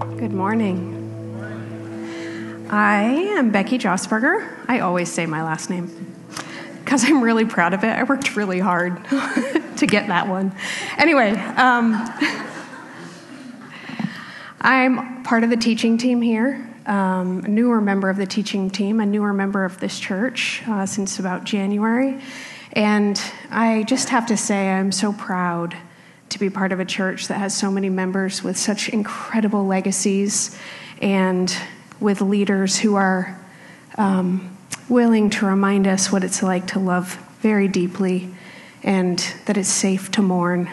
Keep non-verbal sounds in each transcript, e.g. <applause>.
Good morning. I am Becky Josberger. I always say my last name because I'm really proud of it. I worked really hard <laughs> to get that one. Anyway, um, I'm part of the teaching team here, um, a newer member of the teaching team, a newer member of this church uh, since about January. And I just have to say, I'm so proud to be part of a church that has so many members with such incredible legacies and with leaders who are um, willing to remind us what it's like to love very deeply and that it's safe to mourn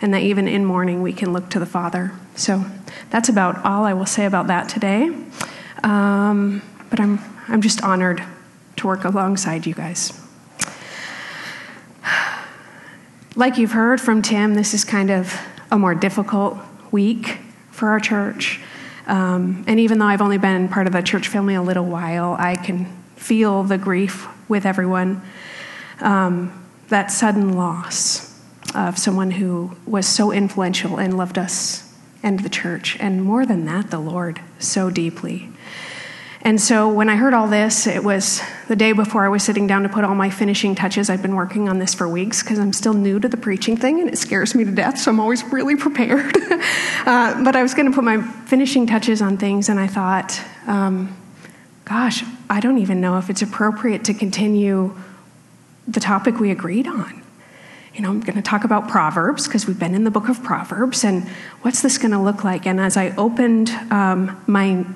and that even in mourning we can look to the Father. So that's about all I will say about that today. Um, but I'm, I'm just honored to work alongside you guys. Like you've heard from Tim, this is kind of a more difficult week for our church. Um, and even though I've only been part of the church family a little while, I can feel the grief with everyone. Um, that sudden loss of someone who was so influential and loved us and the church, and more than that, the Lord so deeply. And so when I heard all this, it was the day before I was sitting down to put all my finishing touches. I've been working on this for weeks because I'm still new to the preaching thing and it scares me to death, so I'm always really <laughs> prepared. <laughs> uh, but I was going to put my finishing touches on things, and I thought, um, gosh, I don't even know if it's appropriate to continue the topic we agreed on. You know, I'm going to talk about Proverbs because we've been in the book of Proverbs, and what's this going to look like? And as I opened um, my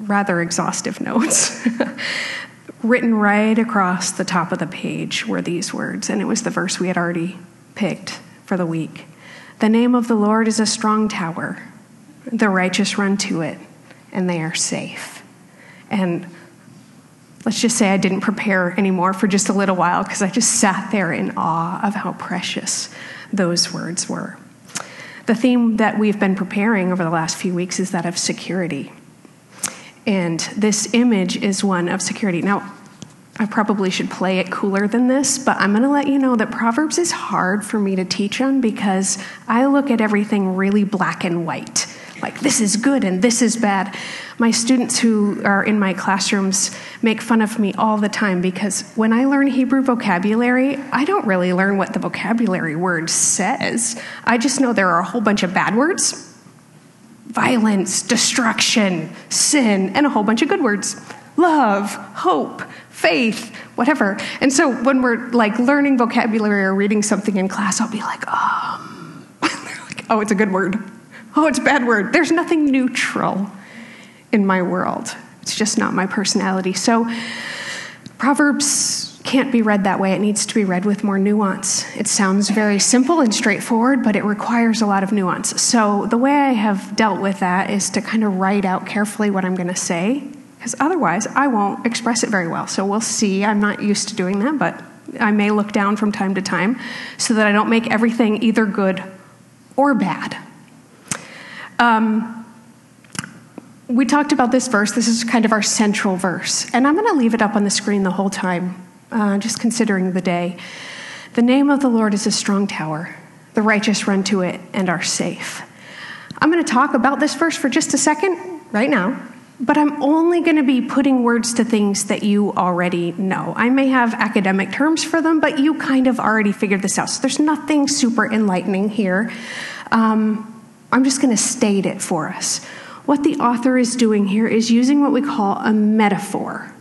rather exhaustive notes. <laughs> Written right across the top of the page were these words, and it was the verse we had already picked for the week. The name of the Lord is a strong tower. The righteous run to it, and they are safe. And let's just say I didn't prepare anymore for just a little while because I just sat there in awe of how precious those words were. The theme that we've been preparing over the last few weeks is that of security. And this image is one of security. Now, I probably should play it cooler than this, but I'm going to let you know that Proverbs is hard for me to teach on because I look at everything really black and white. Like, this is good and this is bad. My students who are in my classrooms make fun of me all the time because when I learn Hebrew vocabulary, I don't really learn what the vocabulary word says. I just know there are a whole bunch of bad words violence, destruction, sin, and a whole bunch of good words love, hope, faith, whatever. And so when we're like learning vocabulary or reading something in class, I'll be like, um, <laughs> oh, it's a good word. Oh, it's a bad word. There's nothing neutral in my world. It's just not my personality. So Proverbs can't be read that way. It needs to be read with more nuance. It sounds very simple and straightforward, but it requires a lot of nuance. So, the way I have dealt with that is to kind of write out carefully what I'm going to say, because otherwise I won't express it very well. So, we'll see. I'm not used to doing that, but I may look down from time to time so that I don't make everything either good or bad. Um, we talked about this verse. This is kind of our central verse. And I'm going to leave it up on the screen the whole time uh, just considering the day. The name of the Lord is a strong tower. The righteous run to it and are safe. I'm going to talk about this verse for just a second right now, but I'm only going to be putting words to things that you already know. I may have academic terms for them, but you kind of already figured this out. So there's nothing super enlightening here. Um, I'm just going to state it for us. What the author is doing here is using what we call a metaphor.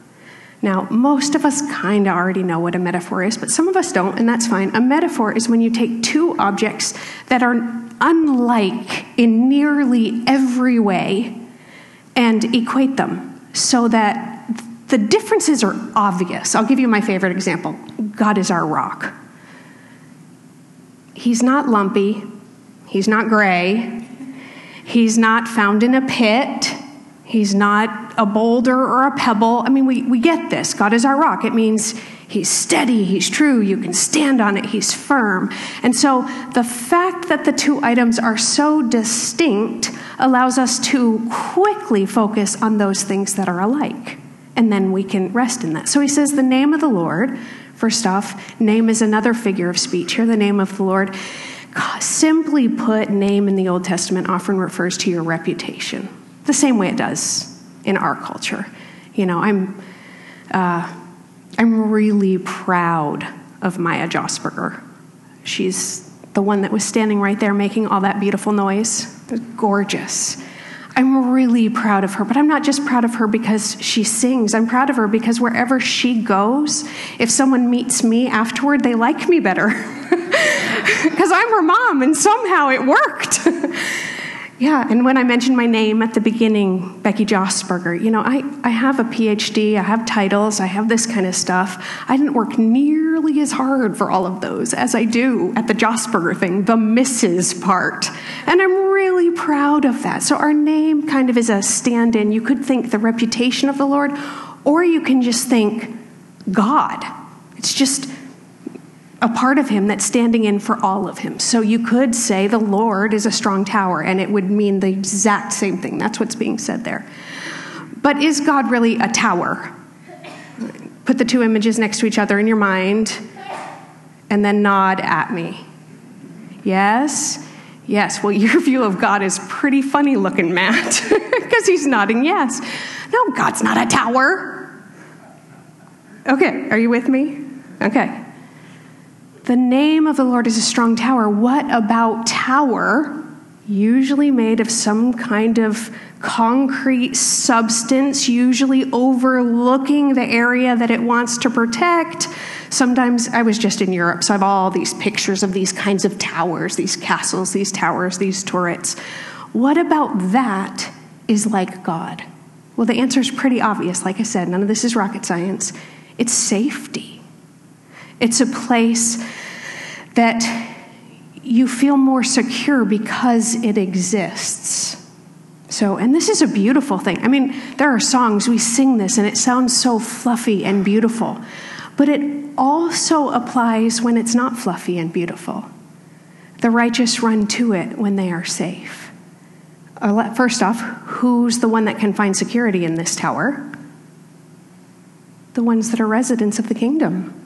Now, most of us kind of already know what a metaphor is, but some of us don't, and that's fine. A metaphor is when you take two objects that are unlike in nearly every way and equate them so that the differences are obvious. I'll give you my favorite example God is our rock. He's not lumpy, he's not gray, he's not found in a pit. He's not a boulder or a pebble. I mean, we, we get this. God is our rock. It means He's steady, He's true, you can stand on it, He's firm. And so the fact that the two items are so distinct allows us to quickly focus on those things that are alike. And then we can rest in that. So he says, The name of the Lord, first off, name is another figure of speech here. The name of the Lord, simply put, name in the Old Testament often refers to your reputation the same way it does in our culture. You know, I'm, uh, I'm really proud of Maya Josberger. She's the one that was standing right there making all that beautiful noise. Gorgeous. I'm really proud of her, but I'm not just proud of her because she sings. I'm proud of her because wherever she goes, if someone meets me afterward, they like me better. <laughs> Because I'm her mom, and somehow it worked. <laughs> Yeah, and when I mentioned my name at the beginning, Becky Josberger, you know, I, I have a PhD, I have titles, I have this kind of stuff. I didn't work nearly as hard for all of those as I do at the Josberger thing, the Mrs. part. And I'm really proud of that. So our name kind of is a stand in. You could think the reputation of the Lord, or you can just think God. It's just a part of him that's standing in for all of him. So you could say the Lord is a strong tower, and it would mean the exact same thing. That's what's being said there. But is God really a tower? Put the two images next to each other in your mind, and then nod at me. Yes? Yes. Well, <laughs> your view of God is pretty funny looking, Matt, <laughs> because he's nodding yes. No, God's not a tower. Okay, are you with me? Okay. The name of the Lord is a strong tower. What about tower? Usually made of some kind of concrete substance, usually overlooking the area that it wants to protect. Sometimes I was just in Europe, so I have all these pictures of these kinds of towers, these castles, these towers, these turrets. What about that is like God? Well, the answer is pretty obvious. Like I said, none of this is rocket science. It's safety. It's a place that you feel more secure because it exists. So, and this is a beautiful thing. I mean, there are songs, we sing this, and it sounds so fluffy and beautiful. But it also applies when it's not fluffy and beautiful. The righteous run to it when they are safe. Uh, first off, who's the one that can find security in this tower? The ones that are residents of the kingdom.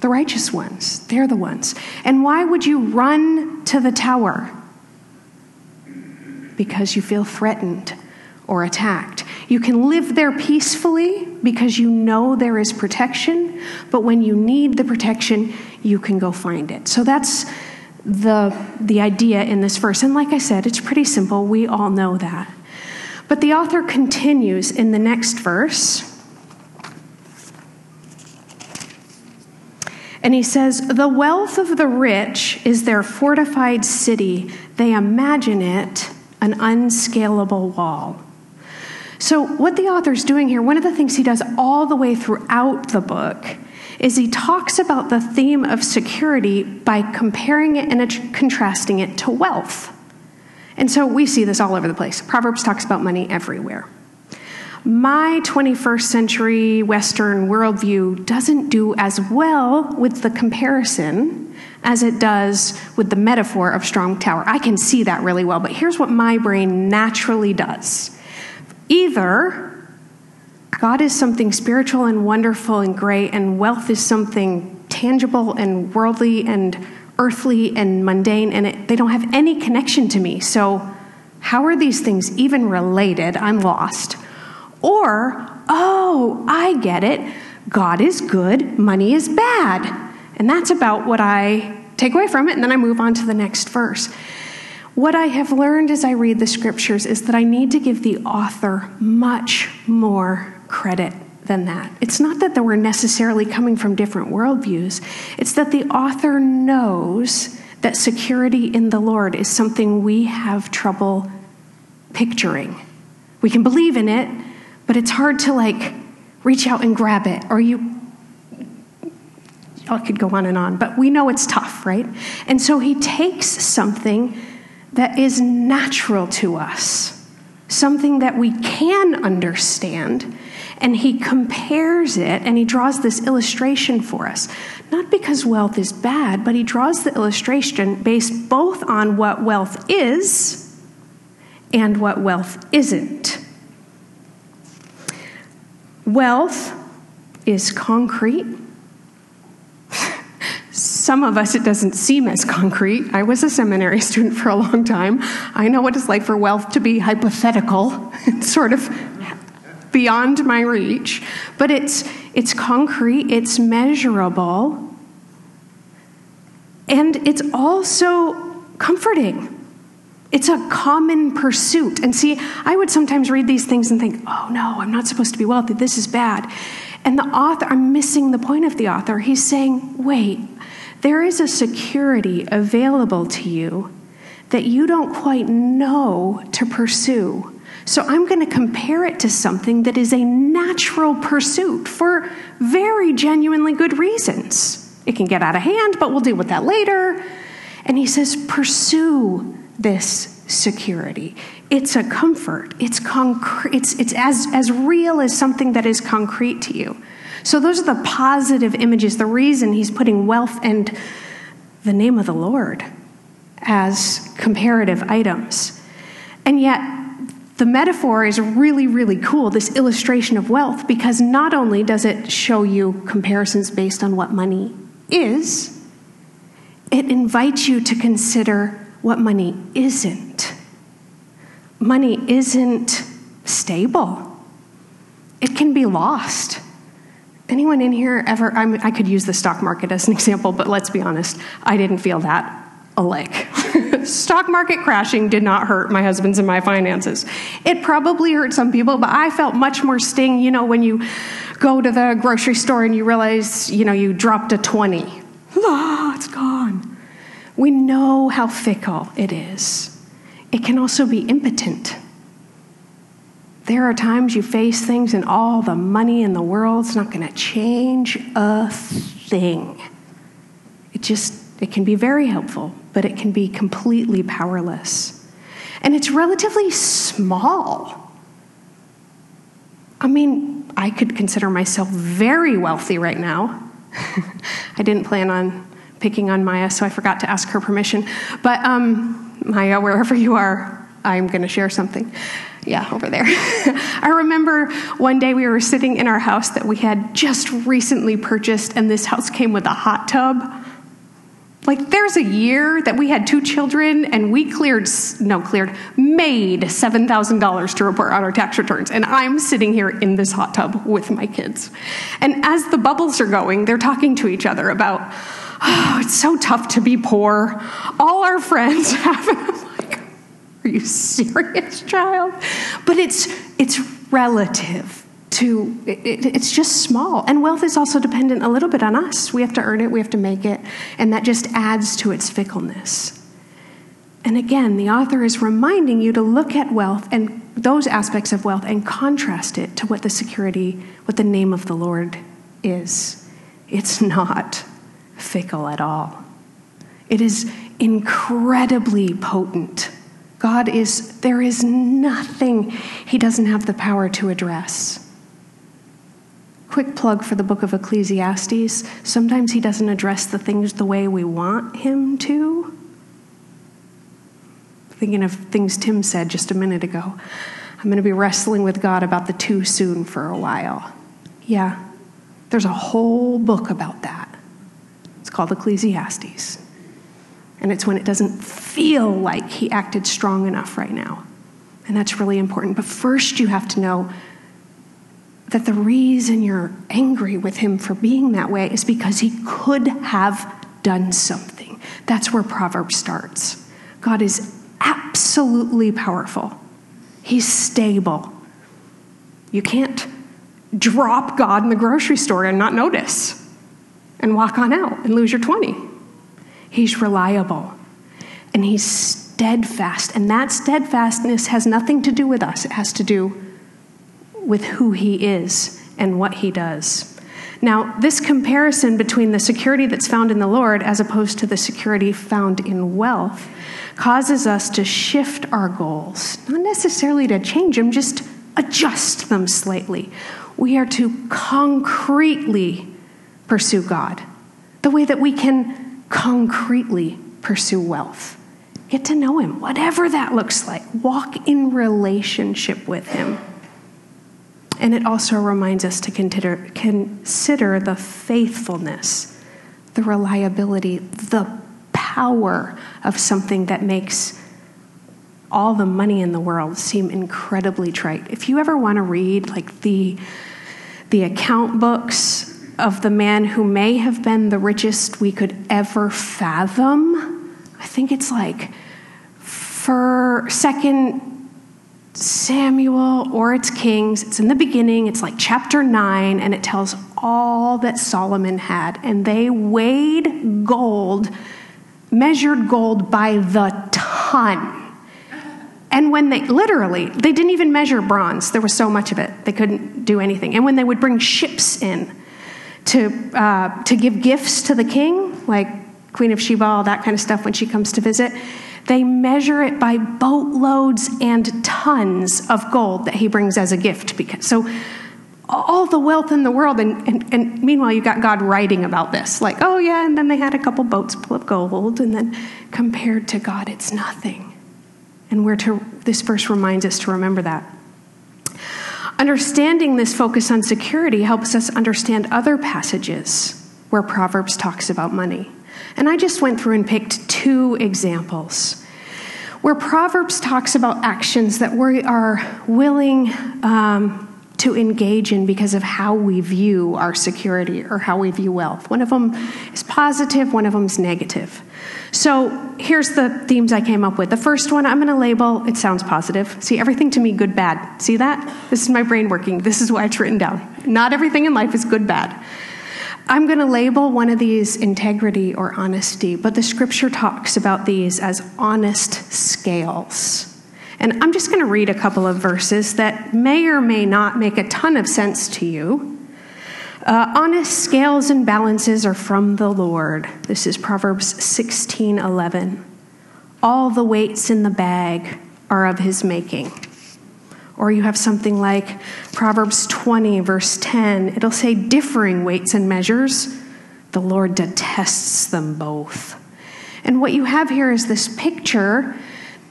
The righteous ones, they're the ones. And why would you run to the tower? Because you feel threatened or attacked. You can live there peacefully because you know there is protection, but when you need the protection, you can go find it. So that's the, the idea in this verse. And like I said, it's pretty simple. We all know that. But the author continues in the next verse And he says, The wealth of the rich is their fortified city. They imagine it an unscalable wall. So, what the author's doing here, one of the things he does all the way throughout the book, is he talks about the theme of security by comparing it and contrasting it to wealth. And so we see this all over the place. Proverbs talks about money everywhere my 21st century Western worldview doesn't do as well with the comparison as it does with the metaphor of strong tower. I can see that really well, but here's what my brain naturally does either God is something spiritual and wonderful and great, and wealth is something tangible and worldly and earthly and mundane, and it, they don't have any connection to me. So, how are these things even related? I'm lost. Or, oh, I get it. God is good, money is bad. And that's about what I take away from it, and then I move on to the next verse. What I have learned as I read the scriptures is that I need to give the author much more credit than that. It's not that were necessarily coming from different worldviews, it's that the author knows that security in the Lord is something we have trouble picturing. We can believe in it, but it's hard to like reach out and grab it or you I could go on and on, but we know it's tough, right? And so he takes something that is natural to us, something that we can understand, and he compares it and he draws this illustration for us. Not because wealth is bad, but he draws the illustration based both on what wealth is and what wealth isn't. Wealth is concrete, Some of us, it doesn't seem as concrete. I was a seminary <laughs> student for a long time. I know what it's like for wealth to be hypothetical, <laughs> it's sort of beyond my reach. But it's, it's concrete, it's measurable, and it's also comforting. It's a common pursuit. And see, I would sometimes read these things and think, oh no, I'm not supposed to be wealthy. This is bad. And the author, I'm missing the point of the author. He's saying, wait, there is a security available to you that you don't quite know to pursue. So I'm going to compare it to something that is a natural pursuit for very genuinely good reasons. It can get out of hand, but we'll deal with that later. And he says, pursue this security. It's a comfort. It's concrete. It's, it's as, as real as something that is concrete to you. So those are the positive images, the reason he's putting wealth and the name of the Lord as comparative items. And yet, the metaphor is really, really cool, this illustration of wealth, because not only does it show you comparisons based on what money is, it invites you to consider what money isn't. Money isn't stable, it can be lost. Anyone in here ever? I'm, i could use the stock market as an example, but let's be honest, I didn't feel that a lick. <laughs> stock market crashing did not hurt my husband's and my finances. It probably hurt some people, but I felt much more sting, you know, when you go to the grocery store and you realize, you know, you dropped a 20. <laughs> Ah, it's gone. We know how fickle it is. It can also be impotent. There are times you face things and all the money in the world's not going to change a thing. It just it can be very helpful, but it can be completely powerless. And it's relatively small. I mean, I could consider myself very wealthy right now. <laughs> I didn't plan on picking on Maya, so I forgot to ask her permission. But um, Maya, wherever you are, I'm going to share something. Yeah, over there. <laughs> I remember one day we were sitting in our house that we had just recently purchased, and this house came with a hot tub. Like, there's a year that we had two children, and we cleared, no, cleared, made $7,000 to report on our tax returns. And I'm sitting here in this hot tub with my kids. And as the bubbles are going, they're talking to each other about, oh, it's so tough to be poor. All our friends <laughs> have it. I'm like, are you serious, child? But it's, it's relative to, it, it's just small. And wealth is also dependent a little bit on us. We have to earn it, we have to make it, and that just adds to its fickleness. And again, the author is reminding you to look at wealth and those aspects of wealth and contrast it to what the security, what the name of the Lord is. It's not fickle at all. It is incredibly potent. God is, there is nothing he doesn't have the power to address. Quick plug for the book of Ecclesiastes. Sometimes he doesn't address the things the way we want him to. Thinking of things Tim said just a minute ago. I'm going to be wrestling with God about the too soon for a while. Yeah, there's a whole book about that called Ecclesiastes. And it's when it doesn't feel like he acted strong enough right now. And that's really important. But first, you have to know that the reason you're angry with him for being that way is because he could have done something. That's where Proverbs starts. God is absolutely powerful, he's stable. You can't drop God in the grocery store and not notice and walk on out and lose your 20. He's reliable and he's steadfast. And that steadfastness has nothing to do with us, it has to do with who he is and what he does. Now, this comparison between the security that's found in the Lord as opposed to the security found in wealth causes us to shift our goals, not necessarily to change them, just adjust them slightly. We are to concretely pursue God, the way that we can concretely pursue wealth. Get to know Him, whatever that looks like. Walk in relationship with Him. And it also reminds us to consider, consider the faithfulness, the reliability, the power of something that makes all the money in the world seem incredibly trite. If you ever want to read like the the account books of the man who may have been the richest we could ever fathom, I think it's like for second Samuel or it's Kings. It's in the beginning, it's like chapter 9, and it tells all that Solomon had. And they weighed gold, measured gold by the ton. And when they, literally, they didn't even measure bronze. There was so much of it, they couldn't do anything. And when they would bring ships in to, uh, to give gifts to the king, like Queen of Sheba, all that kind of stuff when she comes to visit, they measure it by boatloads and tons of gold that he brings as a gift. Because, so, all the wealth in the world, and, and, and meanwhile, you got God writing about this. Like, oh, yeah, and then they had a couple boats full of gold, and then compared to God, it's nothing. And we're to, this verse reminds us to remember that. Understanding this focus on security helps us understand other passages where Proverbs talks about money. And I just went through and picked two examples where Proverbs talks about actions that we are willing um, to engage in because of how we view our security or how we view wealth. One of them is positive, one of them is negative. So here's the themes I came up with. The first one I'm going to label, it sounds positive. See, everything to me, good, bad. See that? This is my brain working. This is why it's written down. Not everything in life is good, bad. I'm going to label one of these integrity or honesty, but the scripture talks about these as honest scales. And I'm just going to read a couple of verses that may or may not make a ton of sense to you. Uh, honest scales and balances are from the Lord. This is Proverbs 16 11. All the weights in the bag are of his making. Or you have something like Proverbs 20, verse 10. It'll say differing weights and measures. The Lord detests them both. And what you have here is this picture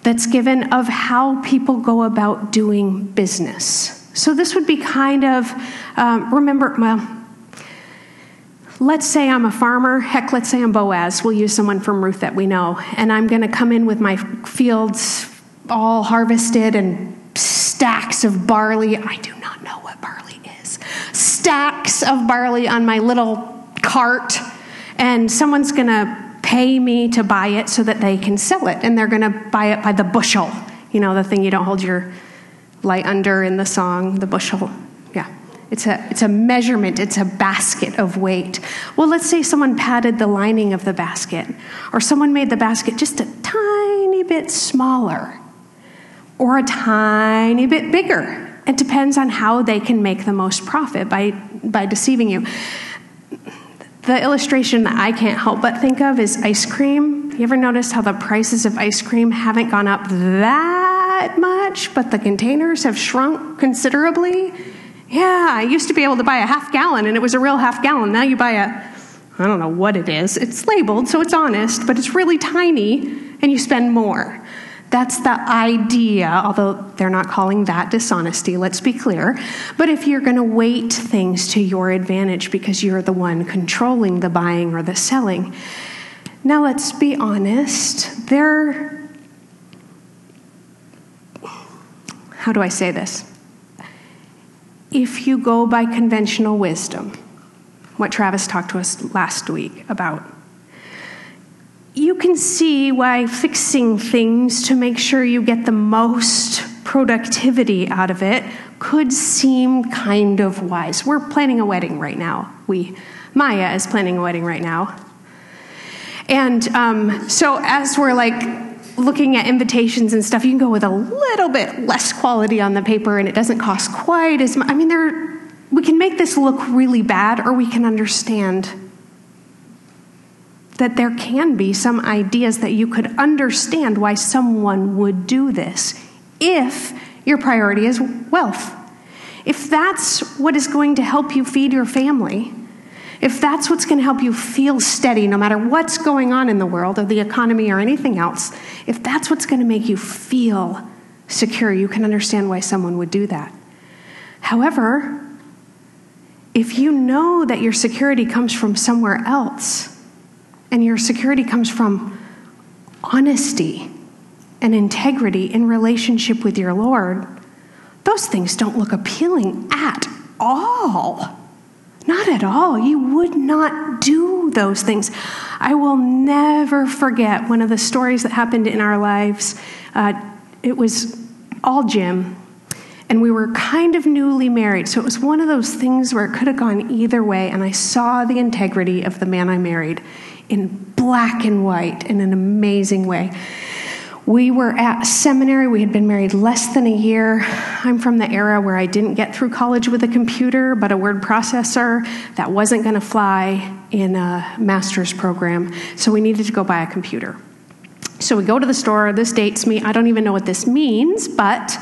that's given of how people go about doing business. So this would be kind of, um, remember, well, let's say I'm a farmer. Heck, let's say I'm Boaz. We'll use someone from Ruth that we know. And I'm going to come in with my fields all harvested and stacks of barley. I do not know what barley is. Stacks of barley on my little cart, and someone's going to pay me to buy it so that they can sell it, and they're going to buy it by the bushel. You know, the thing you don't hold your light under in the song, the bushel. Yeah. It's a, it's a measurement, it's a basket of weight. Well, let's say someone padded the lining of the basket, or someone made the basket just a tiny bit smaller or a tiny bit bigger. It depends on how they can make the most profit by, by deceiving you. The illustration that I can't help but think of is ice cream. You ever notice how the prices of ice cream haven't gone up that much, but the containers have shrunk considerably? Yeah, I used to be able to buy a half gallon and it was a real half gallon. Now you buy a, I don't know what it is. It's labeled, so it's honest, but it's really tiny and you spend more. That's the idea, although they're not calling that dishonesty, let's be clear. But if you're going to weight things to your advantage because you're the one controlling the buying or the selling. Now, let's be honest, there. How do I say this? If you go by conventional wisdom, what Travis talked to us last week about, you can see why fixing things to make sure you get the most productivity out of it could seem kind of wise. We're planning a wedding right now. We, Maya is planning a wedding right now. And um, so as we're like looking at invitations and stuff, you can go with a little bit less quality on the paper and it doesn't cost quite as much. I mean, there, we can make this look really bad or we can understand that there can be some ideas that you could understand why someone would do this if your priority is wealth. If that's what is going to help you feed your family, if that's what's going to help you feel steady no matter what's going on in the world or the economy or anything else, if that's what's going to make you feel secure, you can understand why someone would do that. However, if you know that your security comes from somewhere else, and your security comes from honesty and integrity in relationship with your Lord, those things don't look appealing at all. Not at all. You would not do those things. I will never forget one of the stories that happened in our lives. Uh, it was all Jim, and we were kind of newly married. So it was one of those things where it could have gone either way, and I saw the integrity of the man I married in black and white in an amazing way. We were at seminary. We had been married less than a year. I'm from the era where I didn't get through college with a computer, but a word processor that wasn't going to fly in a master's program. So we needed to go buy a computer. So we go to the store. This dates me. I don't even know what this means, but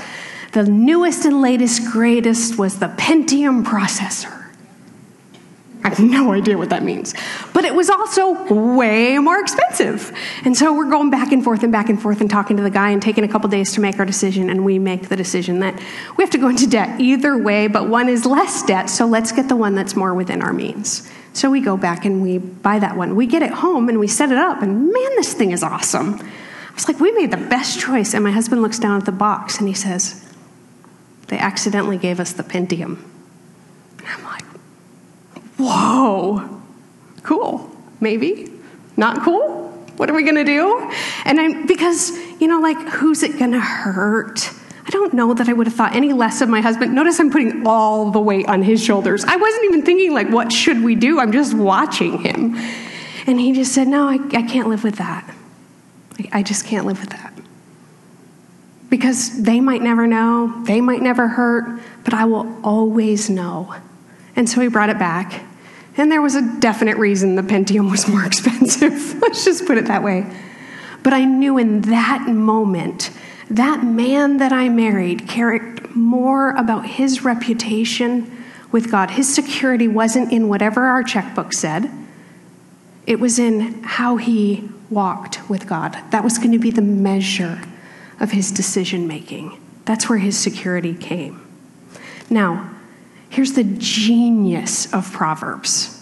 the newest and latest, greatest was the Pentium processor. I have no idea what that means. But it was also way more expensive. And so we're going back and forth and back and forth and talking to the guy and taking a couple days to make our decision. And we make the decision that we have to go into debt either way, but one is less debt, so let's get the one that's more within our means. So we go back and we buy that one. We get it home and we set it up, and man, this thing is awesome. I was like, we made the best choice. And my husband looks down at the box and he says, they accidentally gave us the Pentium. Whoa, cool, maybe, not cool. What are we going to do? And I'm, because, you know, like, who's it going to hurt? I don't know that I would have thought any less of my husband. Notice I'm putting all the weight on his shoulders. I wasn't even thinking, like, what should we do? I'm just watching him. And he just said, no, I, I can't live with that. I, I just can't live with that. Because they might never know, they might never hurt, but I will always know. And so he brought it back. And there was a definite reason the Pentium was more <laughs> expensive. <laughs> Let's just put it that way. But I knew in that moment, that man that I married cared more about his reputation with God. His security wasn't in whatever our checkbook said, it was in how he walked with God. That was going to be the measure of his decision making. That's where his security came. Now, Here's the genius of Proverbs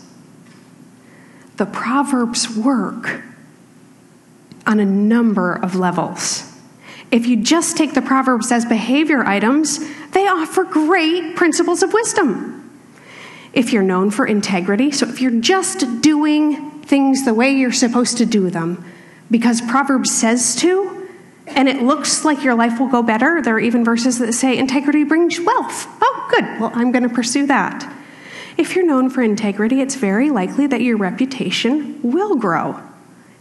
the Proverbs work on a number of levels. If you just take the Proverbs as behavior items, they offer great principles of wisdom. If you're known for integrity, so if you're just doing things the way you're supposed to do them because Proverbs says to, and it looks like your life will go better. There are even verses that say integrity brings wealth. Oh, good. Well, I'm going to pursue that. If you're known for integrity, it's very likely that your reputation will grow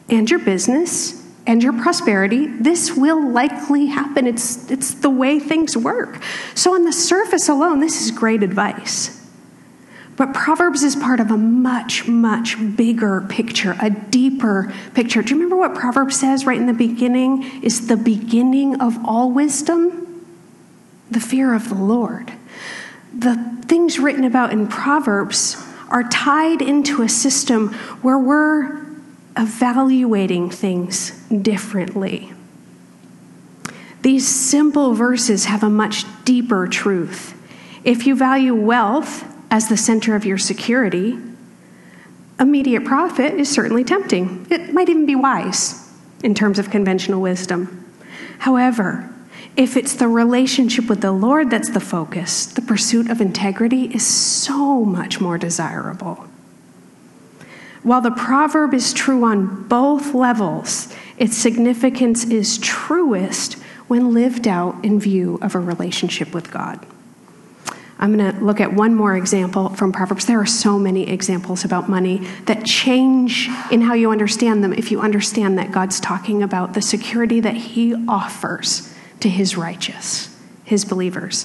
and your business and your prosperity. This will likely happen. It's, it's the way things work. So, on the surface alone, this is great advice. But Proverbs is part of a much, much bigger picture, a deeper picture. Do you remember what Proverbs says right in the beginning is the beginning of all wisdom? The fear of the Lord. The things written about in Proverbs are tied into a system where we're evaluating things differently. These simple verses have a much deeper truth. If you value wealth, as the center of your security, immediate profit is certainly tempting. It might even be wise in terms of conventional wisdom. However, if it's the relationship with the Lord that's the focus, the pursuit of integrity is so much more desirable. While the proverb is true on both levels, its significance is truest when lived out in view of a relationship with God. I'm going to look at one more example from Proverbs. There are so many examples about money that change in how you understand them if you understand that God's talking about the security that He offers to His righteous, His believers.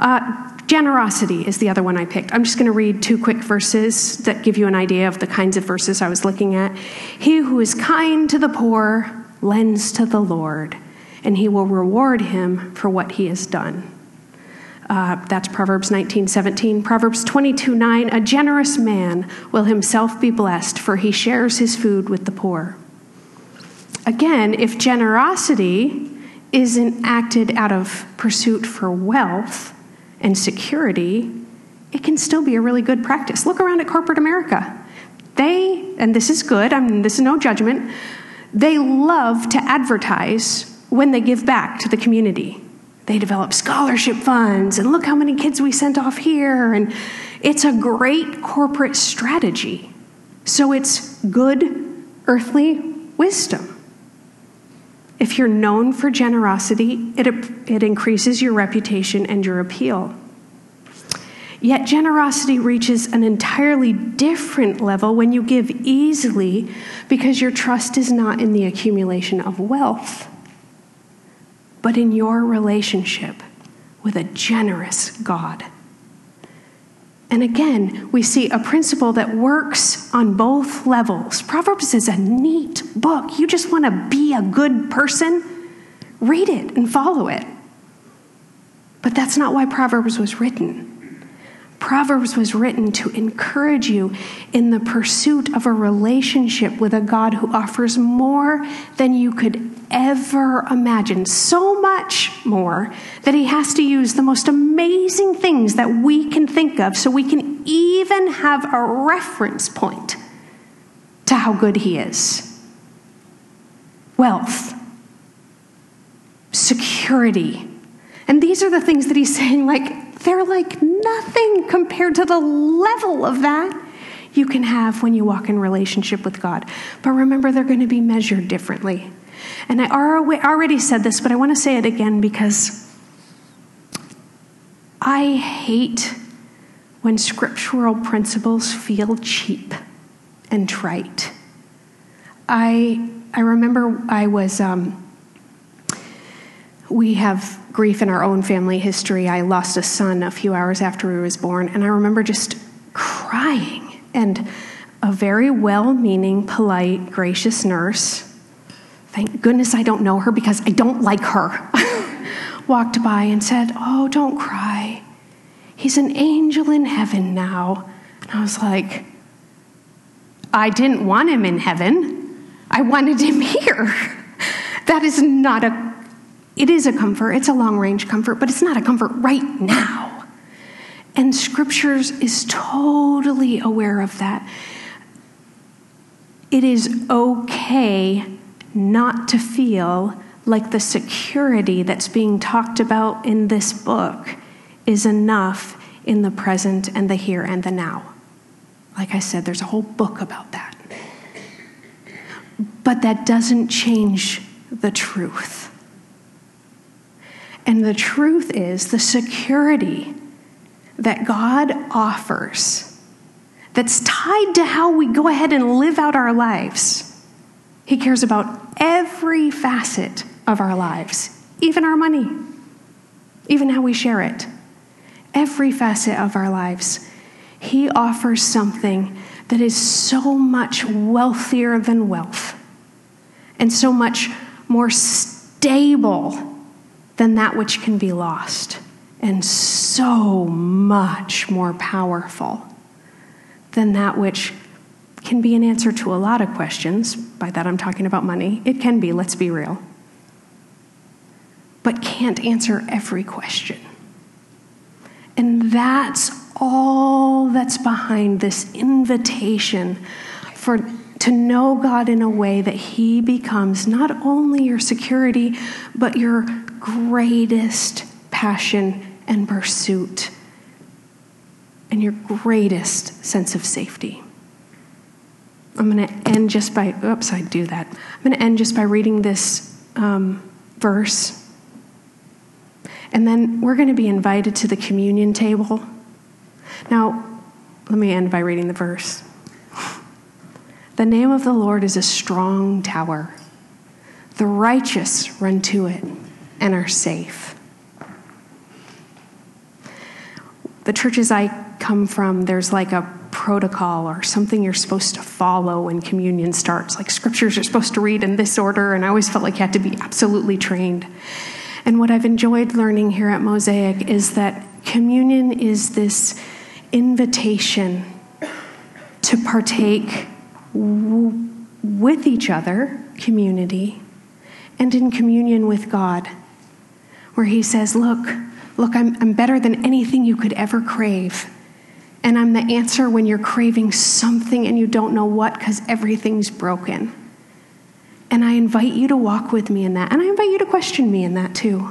Uh, generosity is the other one I picked. I'm just going to read two quick verses that give you an idea of the kinds of verses I was looking at. He who is kind to the poor lends to the Lord, and He will reward him for what he has done. Uh, that's Proverbs 19, 17. Proverbs 22, 9. A generous man will himself be blessed, for he shares his food with the poor. Again, if generosity isn't acted out of pursuit for wealth and security, it can still be a really good practice. Look around at corporate America. They, and this is good, I mean, this is no judgment, they love to advertise when they give back to the community. They develop scholarship funds, and look how many kids we sent off here. And it's a great corporate strategy. So it's good earthly wisdom. If you're known for generosity, it, it increases your reputation and your appeal. Yet generosity reaches an entirely different level when you give easily because your trust is not in the accumulation of wealth, but in your relationship with a generous God. And again, we see a principle that works on both levels. Proverbs is a neat book. You just want to be a good person, read it and follow it. But that's not why Proverbs was written. Proverbs was written to encourage you in the pursuit of a relationship with a God who offers more than you could ever imagine. So much more that he has to use the most amazing things that we can think of so we can even have a reference point to how good he is. Wealth, security. And these are the things that he's saying, like, they're like nothing compared to the level of that you can have when you walk in relationship with God. But remember, they're going to be measured differently. And I already said this, but I want to say it again because I hate when scriptural principles feel cheap and trite. I, I remember I was, um, we have grief in our own family history. I lost a son a few hours after he was born, and I remember just crying. And a very well meaning, polite, gracious nurse thank goodness I don't know her because I don't like her, <laughs> walked by and said, Oh, don't cry. He's an angel in heaven now. And I was like, I didn't want him in heaven. I wanted him <laughs> here. that is not a, it is a comfort. It's a long range comfort, but it's not a comfort right now. And scriptures is totally aware of that. It is okay not to feel like the security that's being talked about in this book is enough in the present and the here and the now. Like I said, there's a whole book about that. But that doesn't change the truth. And the truth is the security that God offers that's tied to how we go ahead and live out our lives. He cares about every facet of our lives, even our money, even how we share it. Every facet of our lives. He offers something that is so much wealthier than wealth and so much more stable than that which can be lost and so much more powerful than that which can be an answer to a lot of questions. By that, I'm talking about money. It can be, let's be real. But can't answer every question. And that's all that's behind this invitation for to know God in a way that he becomes not only your security but your greatest passion and pursuit and your greatest sense of safety. I'm going to end just by, oops, I do that. I'm going to end just by reading this um, verse. And then we're going to be invited to the communion table. Now, let me end by reading the verse. <laughs> The name of the Lord is a strong tower. The righteous run to it and are safe. The churches I come from, there's like a protocol or something you're supposed to follow when communion starts. Like scriptures you're supposed to read in this order, and I always felt like you had to be absolutely trained. And what I've enjoyed learning here at Mosaic is that communion is this invitation to partake w- with each other, community, and in communion with God, where He says, Look, look, I'm, I'm better than anything you could ever crave. And I'm the answer when you're craving something and you don't know what because everything's broken. And I invite you to walk with me in that. And I invite you to question me in that too.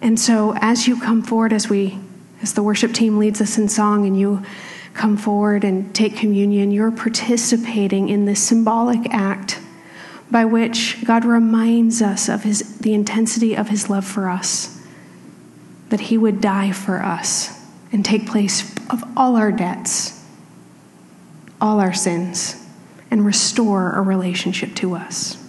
And so as you come forward, as we, as the worship team leads us in song and you come forward and take communion, you're participating in this symbolic act by which God reminds us of his, the intensity of his love for us, that he would die for us and take place of all our debts, all our sins, and restore a relationship to us.